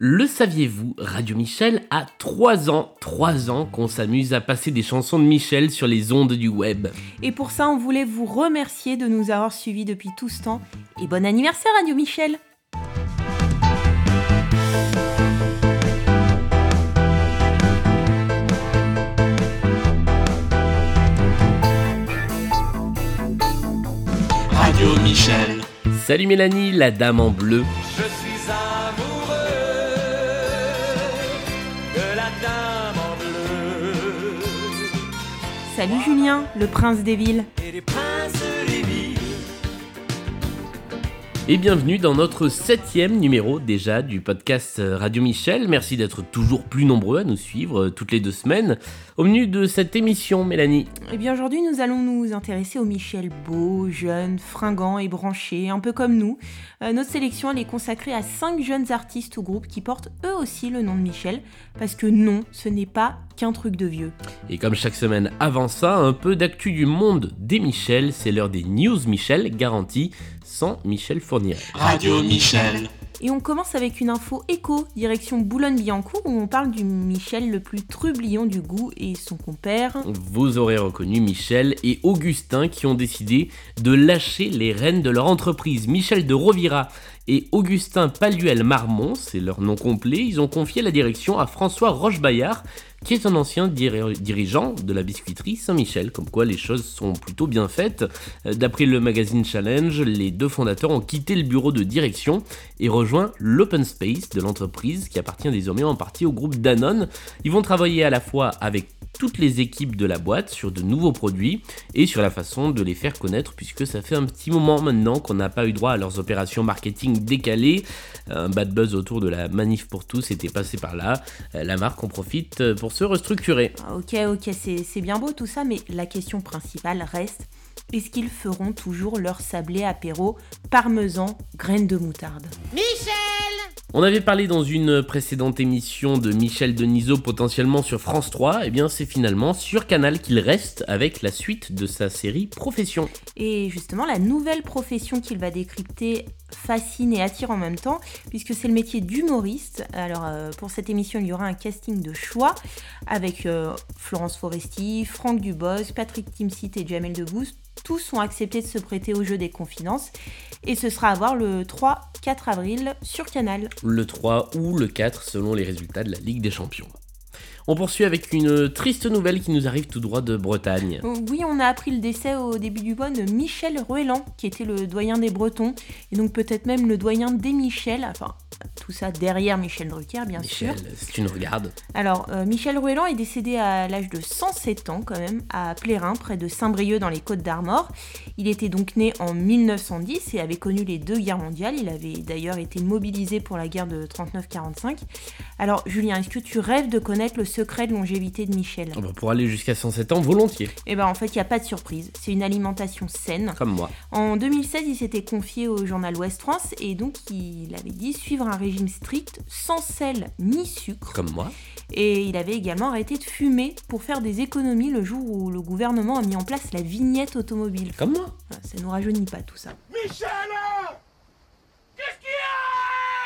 Le saviez-vous, Radio Michel a 3 ans, 3 ans qu'on s'amuse à passer des chansons de Michel sur les ondes du web. Et pour ça, on voulait vous remercier de nous avoir suivis depuis tout ce temps. Et bon anniversaire Radio Michel Radio Michel. Salut Mélanie, la dame en bleu. Je la dame en bleu. Salut Julien, le prince des villes. Et des princes Et bienvenue dans notre septième numéro déjà du podcast Radio Michel. Merci d'être toujours plus nombreux à nous suivre euh, toutes les deux semaines. Au menu de cette émission, Mélanie. Eh bien aujourd'hui, nous allons nous intéresser au Michel beau, jeune, fringant et branché, un peu comme nous. Euh, notre sélection elle est consacrée à 5 jeunes artistes ou groupes qui portent eux aussi le nom de Michel, parce que non, ce n'est pas qu'un truc de vieux. Et comme chaque semaine avant ça, un peu d'actu du monde des Michel. C'est l'heure des News Michel, garantie sans Michel Fournier. Radio Michel. Et on commence avec une info éco, direction Boulogne-Billancourt, où on parle du Michel le plus trublion du goût et son compère. Vous aurez reconnu Michel et Augustin qui ont décidé de lâcher les rênes de leur entreprise. Michel de Rovira et Augustin Paluel Marmont, c'est leur nom complet, ils ont confié la direction à François Rochebaillard, qui est un ancien diri- dirigeant de la biscuiterie Saint-Michel, comme quoi les choses sont plutôt bien faites. Euh, D'après le magazine Challenge, les deux fondateurs ont quitté le bureau de direction et rejoint l'open space de l'entreprise qui appartient désormais en partie au groupe Danone. Ils vont travailler à la fois avec toutes les équipes de la boîte sur de nouveaux produits et sur la façon de les faire connaître puisque ça fait un petit moment maintenant qu'on n'a pas eu droit à leurs opérations marketing décalées. Un bad buzz autour de la manif pour tous était passé par là. Euh, La marque en profite euh, se restructurer. Ah, Ok, ok, c'est bien beau tout ça, mais la question principale reste est-ce qu'ils feront toujours leur sablé apéro parmesan graines de moutarde On avait parlé dans une précédente émission de Michel Denisot potentiellement sur France 3, et bien c'est finalement sur Canal qu'il reste avec la suite de sa série Profession. Et justement, la nouvelle profession qu'il va décrypter fascine et attire en même temps, puisque c'est le métier d'humoriste. Alors, euh, pour cette émission, il y aura un casting de choix avec euh, Florence Foresti, Franck Dubos, Patrick Timsit et Jamel Debbouze. Tous ont accepté de se prêter au jeu des confidences. Et ce sera à voir le 3-4 avril sur Canal. le 3 ou le 4 selon les résultats de la Ligue des Champions. On poursuit avec une triste nouvelle qui nous arrive tout droit de Bretagne. Oui, on a appris le décès au début du mois de Michel Ruellan, qui était le doyen des Bretons, et donc peut-être même le doyen des Michel, enfin tout ça derrière Michel Drucker, bien Michel, sûr. si tu nous regardes. Alors, euh, Michel Ruellan est décédé à l'âge de 107 ans quand même, à Plérin, près de Saint-Brieuc dans les Côtes d'Armor. Il était donc né en 1910 et avait connu les deux guerres mondiales. Il avait d'ailleurs été mobilisé pour la guerre de 39-45. Alors, Julien, est-ce que tu rêves de connaître le secret de longévité de Michel? On va pour aller jusqu'à 107 ans volontiers, Eh ben en fait, il n'y a pas de surprise. C'est une alimentation saine. comme moi. En 2016, il s'était confié au journal Ouest France et donc il avait dit suivre un régime strict, sans sel ni sucre. Comme moi. Et il avait également arrêté de fumer pour faire des économies le jour où le gouvernement a mis en place la vignette automobile. Comme moi. Ça nous rajeunit pas tout ça. Michel Qu'est-ce qu'il y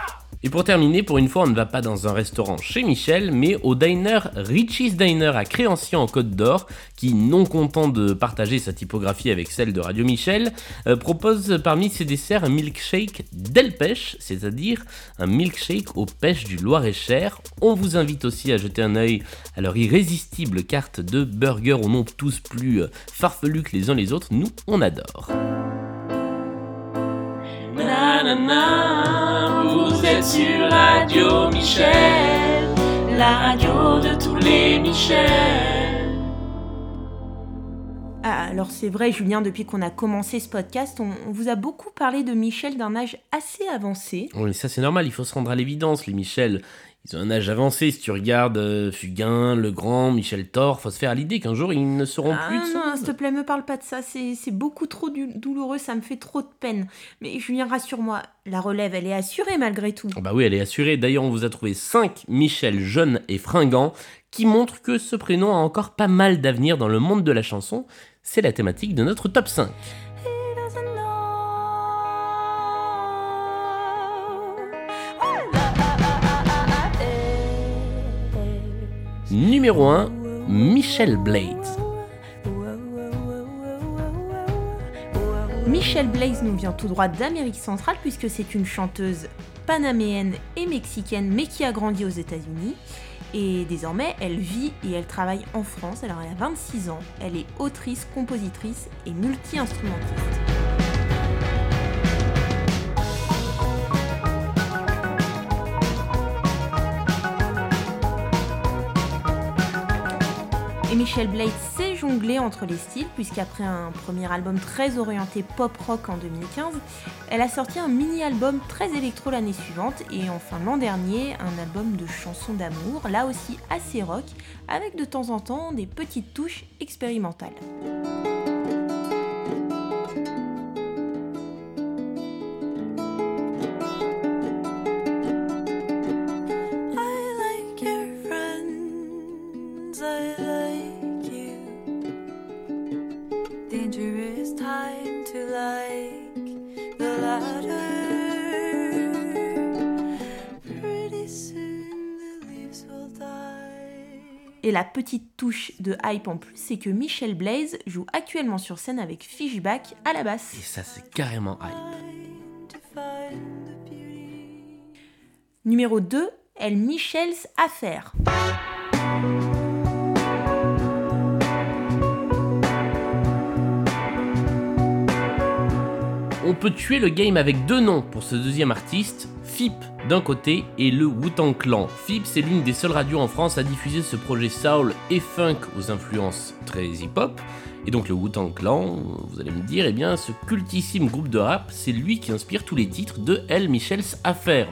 a Et pour terminer, pour une fois, on ne va pas dans un restaurant chez Michel, mais au diner Richie's Diner à Créanciers en Côte d'Or, qui, non content de partager sa typographie avec celle de Radio Michel, euh, propose parmi ses desserts un milkshake d'Elpêche, c'est-à-dire un milkshake aux pêches du Loir-et-Cher. On vous invite aussi à jeter un œil à leur irrésistible carte de burgers aux noms tous plus euh, farfelus que les uns les autres. Nous, on adore. Vous êtes sur Radio Michel, la radio de tous les Michel. Ah, alors c'est vrai, Julien, depuis qu'on a commencé ce podcast, on, on vous a beaucoup parlé de Michel d'un âge assez avancé. Oui, ça c'est normal, il faut se rendre à l'évidence. Les Michel, ils ont un âge avancé. Si tu regardes euh, Fugain, Legrand, Michel Thor, faut se faire à l'idée qu'un jour ils ne seront Ah plus de non, monde. s'il te plaît, me parle pas de ça, c'est beaucoup trop douloureux, ça me fait trop de peine. Mais Julien, rassure-moi, la relève, elle est assurée malgré tout. Ah Bah oui, elle est assurée. D'ailleurs, on vous a trouvé 5 Michel jeunes et fringants qui montrent que ce prénom a encore pas mal d'avenir dans le monde de la chanson. C'est la thématique de notre top 5. Numéro 1, Michelle Blades. Michelle Blaze nous vient tout droit d'Amérique centrale puisque c'est une chanteuse panaméenne et mexicaine mais qui a grandi aux États-Unis. Et désormais, elle vit et elle travaille en France. Alors elle a 26 ans. Elle est autrice, compositrice et multi-instrumentiste. Michelle Blade sait jongler entre les styles, puisqu'après un premier album très orienté pop-rock en 2015, elle a sorti un mini-album très électro l'année suivante, et enfin l'an dernier, un album de chansons d'amour, là aussi assez rock, avec de temps en temps des petites touches expérimentales. Et la petite touche de hype en plus, c'est que Michelle Blaze joue actuellement sur scène avec Fishback à la basse. Et ça, c'est carrément hype. Numéro 2, Elle Michel's Affaire. On peut tuer le game avec deux noms pour ce deuxième artiste, FIP d'un côté et le Wu-Tang Clan. FIP, c'est l'une des seules radios en France à diffuser ce projet soul et funk aux influences très hip-hop. Et donc le Wu-Tang Clan, vous allez me dire, eh bien ce cultissime groupe de rap, c'est lui qui inspire tous les titres de L. Michel's Affaire.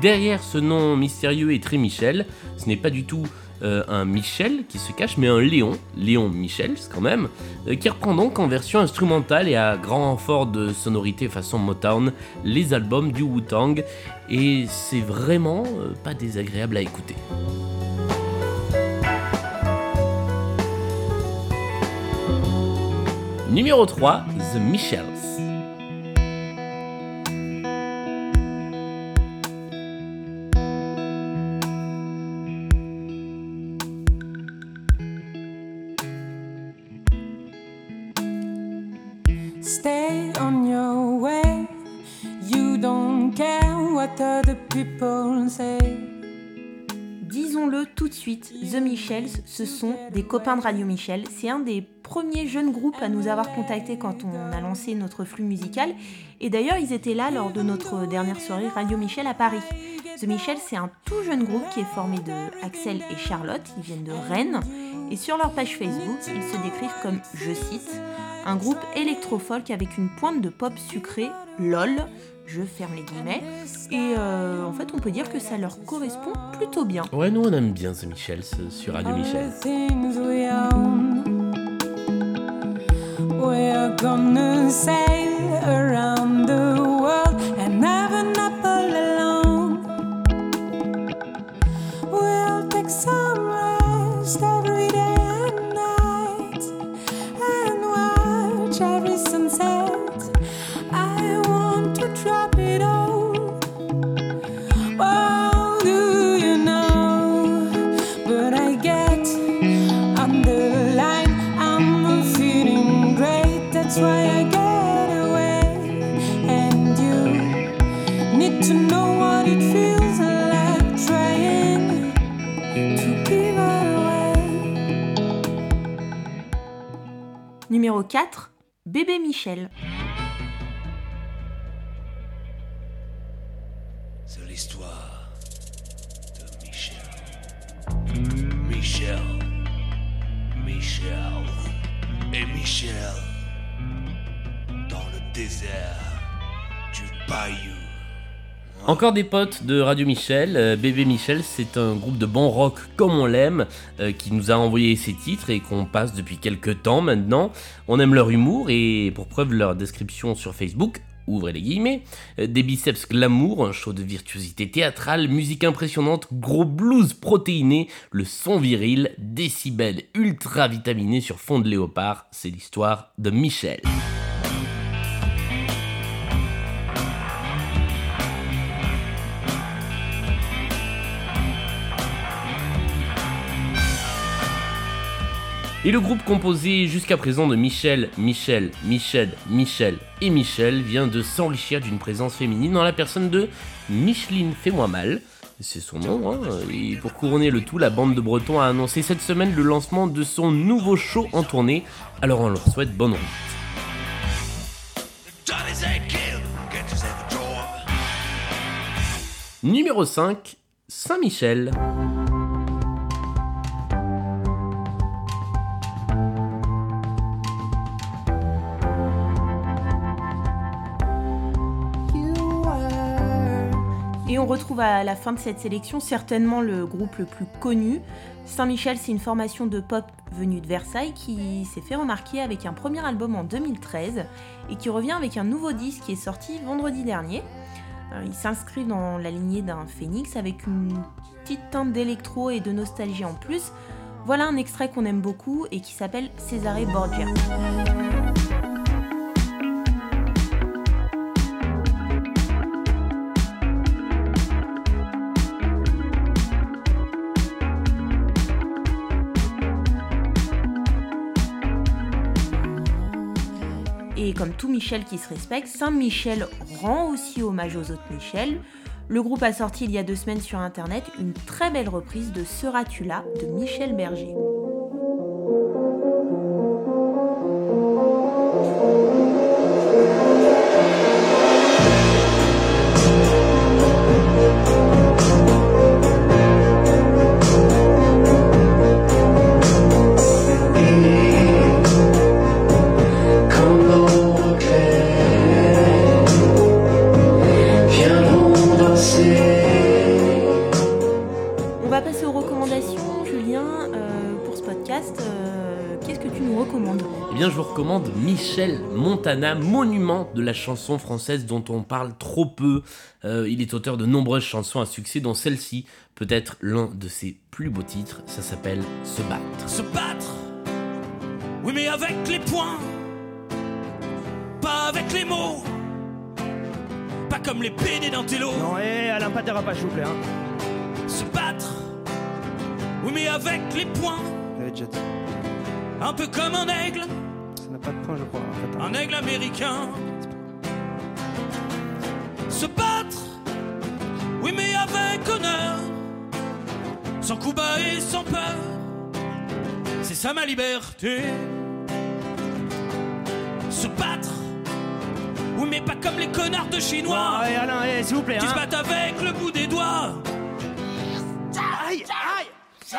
Derrière ce nom mystérieux et très Michel, ce n'est pas du tout euh, un Michel qui se cache, mais un Léon, Léon Michels quand même, euh, qui reprend donc en version instrumentale et à grand renfort de sonorité façon Motown les albums du Wu-Tang, et c'est vraiment euh, pas désagréable à écouter. Numéro 3, The Michels. Disons-le tout de suite, The Michels, ce sont des copains de Radio Michel. C'est un des premiers jeunes groupes à nous avoir contactés quand on a lancé notre flux musical. Et d'ailleurs, ils étaient là lors de notre dernière soirée Radio Michel à Paris. The Michels, c'est un tout jeune groupe qui est formé de Axel et Charlotte. Ils viennent de Rennes. Et sur leur page Facebook, ils se décrivent comme, je cite, un groupe électro-folk avec une pointe de pop sucré, lol, je ferme les guillemets. Et euh, en fait, on peut dire que ça leur correspond plutôt bien. Ouais, nous on aime bien The Michels euh, sur Radio Michel. We're gonna sail around Numéro 4, Bébé Michel. C'est l'histoire de Michel. Michel. Michel. Et Michel. Dans le désert du bayou. Encore des potes de Radio Michel. Euh, Bébé Michel, c'est un groupe de bon rock comme on l'aime, euh, qui nous a envoyé ses titres et qu'on passe depuis quelques temps maintenant. On aime leur humour et pour preuve leur description sur Facebook, ouvrez les guillemets, euh, des biceps glamour, un show de virtuosité théâtrale, musique impressionnante, gros blues protéiné, le son viril, décibels ultra vitaminés sur fond de léopard, c'est l'histoire de Michel. Et le groupe composé jusqu'à présent de Michel, Michel, Michel, Michel et Michel vient de s'enrichir d'une présence féminine dans la personne de Micheline Fais-moi mal. C'est son nom, hein. Et pour couronner le tout, la bande de Bretons a annoncé cette semaine le lancement de son nouveau show en tournée. Alors on leur souhaite bonne route. Numéro 5, Saint-Michel. On retrouve à la fin de cette sélection certainement le groupe le plus connu. Saint-Michel, c'est une formation de pop venue de Versailles qui s'est fait remarquer avec un premier album en 2013 et qui revient avec un nouveau disque qui est sorti vendredi dernier. Euh, Il s'inscrit dans la lignée d'un phénix avec une petite teinte d'électro et de nostalgie en plus. Voilà un extrait qu'on aime beaucoup et qui s'appelle Cesare Borgia. Tout Michel qui se respecte, Saint-Michel rend aussi hommage aux autres Michel. Le groupe a sorti il y a deux semaines sur internet une très belle reprise de Seras-tu là de Michel Berger. Podcast, euh, qu'est-ce que tu nous recommandes? Eh bien, je vous recommande Michel Montana, monument de la chanson française dont on parle trop peu. Euh, il est auteur de nombreuses chansons à succès, dont celle-ci, peut-être l'un de ses plus beaux titres. Ça s'appelle Se battre. Se battre, oui, mais avec les poings, pas avec les mots, pas comme les PD d'Antello. Non, hé, Alain, pas de dérapage, s'il vous plaît. Hein. Se battre, oui, mais avec les poings, déjà dit. un peu comme un aigle, Ça n'a pas de point, je crois. En fait, un aigle américain. Se battre, oui, mais avec honneur, sans coup bas et sans peur. C'est ça ma liberté. Se battre, oui, mais pas comme les connards de Chinois Ah, Alain, s'il vous plaît. qui se Hein. battent avec le bout des doigts. Aïe, aïe hé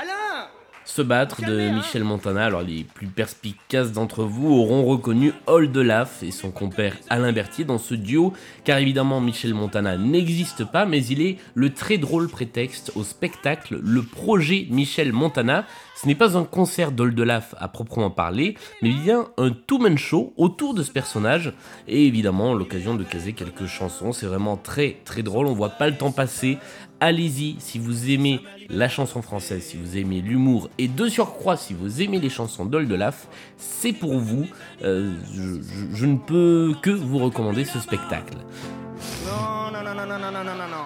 Alain Se battre de Michel Montana. Alors, les plus perspicaces d'entre vous auront reconnu de Laf et son compère Alain Berthier dans ce duo, car évidemment, Michel Montana n'existe pas, mais il est le très drôle prétexte au spectacle, le projet Michel Montana. Ce n'est pas un concert de Laf à proprement parler, mais bien un two-man show autour de ce personnage, et évidemment, l'occasion de caser quelques chansons. C'est vraiment très très drôle, on voit pas le temps passer. Allez-y, si vous aimez la chanson française, si vous aimez l'humour, et de surcroît, si vous aimez les chansons d'Ol de Laf, c'est pour vous. Euh, je, je- je ne peux que vous recommander ce spectacle. Non, non, non, non, non, non, non, non, non, non.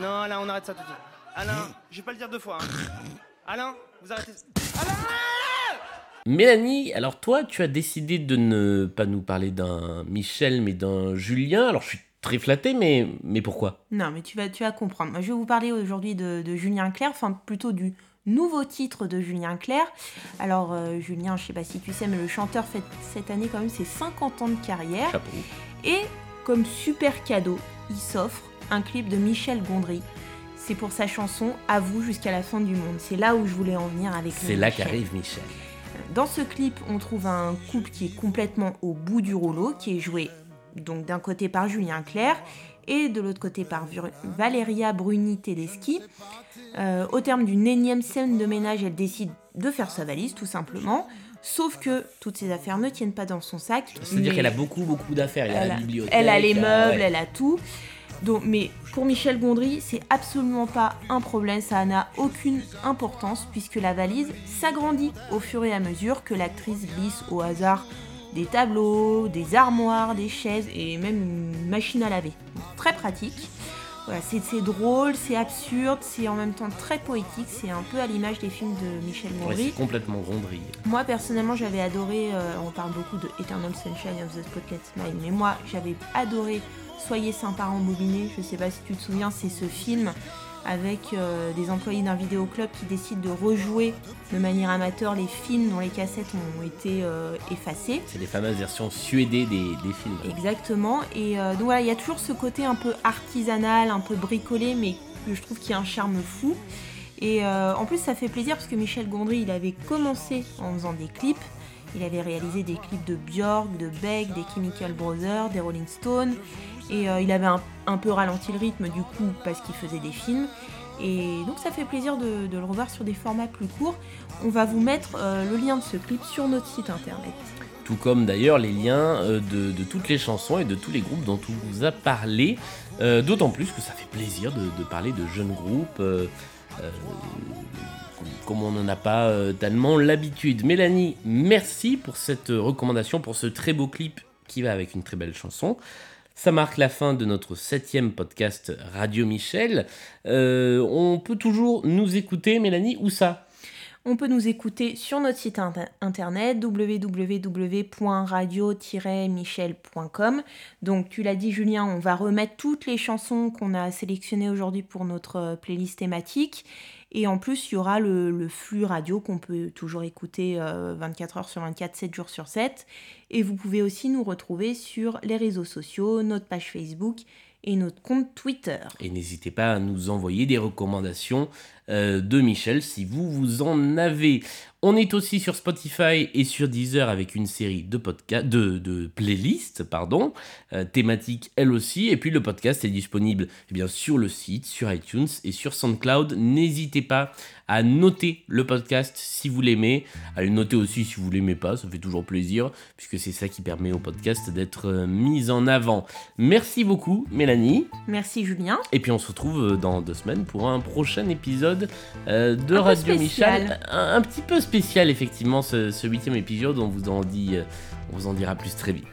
Non, Alain, on arrête ça tout de suite. Alain, je vais pas le dire deux fois. Hein. Alain, vous arrêtez. Alain Mélanie, alors toi, tu as décidé de ne pas nous parler d'un Michel, mais d'un Julien. Alors je suis très flatté, mais, mais pourquoi? Non, mais tu vas, tu vas comprendre. Moi, je vais vous parler aujourd'hui de, de Julien Clerc, enfin plutôt du nouveau titre de Julien Clerc. Alors, euh, Julien, je sais pas si tu sais, mais le chanteur fête cette année quand même ses 50 ans de carrière. Chapeau. Et comme super cadeau, il s'offre un clip de Michel Gondry. C'est pour sa chanson À vous jusqu'à la fin du monde. C'est là où je voulais en venir avec C'est là qu'arrive Michel. Dans ce clip, on trouve un couple qui est complètement au bout du rouleau, qui est joué donc d'un côté par Julien Clerc et de l'autre côté par Valeria Bruni Tedeschi. Euh, au terme d'une énième scène de ménage, elle décide de faire sa valise, tout simplement. Sauf que toutes ses affaires ne tiennent pas dans son sac. C'est-à-dire mais- qu'elle a beaucoup, beaucoup d'affaires. Elle, a la elle les meubles, ouais. elle a tout. Donc, mais pour Michel Gondry, c'est absolument pas un problème, ça n'a aucune importance puisque la valise s'agrandit au fur et à mesure que l'actrice glisse au hasard des tableaux, des armoires, des chaises et même une machine à laver. Très pratique. Voilà, c'est drôle, c'est absurde, c'est en même temps très poétique, c'est un peu à l'image des films de Michel Ouais, Gondry. c'est complètement Gondry. Moi personnellement j'avais adoré, euh, on parle beaucoup de Eternal Sunshine of the Spotless Mind, mais moi j'avais adoré Soyez sympa en bobiné, je sais pas si tu te souviens, c'est ce film avec euh, des employés d'un vidéoclub qui décident de rejouer de manière amateur les films dont les cassettes ont été euh, effacées. C'est les fameuses versions suédées des, des films. Exactement. Et euh, donc voilà, il y a toujours ce côté un peu artisanal, un peu bricolé, mais que je trouve qui a un charme fou. Et en plus, ça fait plaisir parce que Michel Gondry, il avait commencé en faisant des clips. Il avait réalisé des clips de Björk, de Beck, des Chemical Brothers, des Rolling Stones. Et euh, il avait un, peu ralenti le rythme du coup parce qu'il faisait des films. Et donc ça fait plaisir de, le revoir sur des formats plus courts. On va vous mettre euh, le lien de ce clip sur notre site internet. Tout comme d'ailleurs les liens euh, de, toutes les chansons et de tous les groupes dont on vous a parlé. D'autant plus que ça fait plaisir de, parler de jeunes groupes. comme on n'en a pas tellement l'habitude. Mélanie, merci pour cette recommandation, pour ce très beau clip qui va avec une très belle chanson. Ça marque la fin de notre septième podcast Radio Michel. Euh, on peut toujours nous écouter, Mélanie, où ça? On peut nous écouter sur notre site inter- internet www.radio-michel.com. Donc tu l'as dit Julien, on va remettre toutes les chansons qu'on a sélectionnées aujourd'hui pour notre euh, playlist thématique. Et en plus, il y aura le, flux radio qu'on peut toujours écouter euh, 24 heures sur 24, 7 jours sur 7. Et vous pouvez aussi nous retrouver sur les réseaux sociaux, notre page Facebook et notre compte Twitter. Et n'hésitez pas à nous envoyer des recommandations euh, de Michel si vous vous en avez. On est aussi sur Spotify et sur Deezer avec une série de podcasts, de, de playlists, pardon, euh, thématiques elle aussi. Et puis le podcast est disponible eh bien, sur le site, sur iTunes et sur SoundCloud. N'hésitez pas à noter le podcast si vous l'aimez, à le noter aussi si vous l'aimez pas, ça fait toujours plaisir, puisque c'est ça qui permet au podcast d'être euh, mis en avant. Merci beaucoup, Mélanie. Merci Julien. Et puis on se retrouve euh, dans deux semaines pour un prochain épisode euh, de Un Radio. Michel. Un, un petit peu spécial effectivement ce ce huitième épisode, on vous en dit, euh, on vous en dira plus très vite.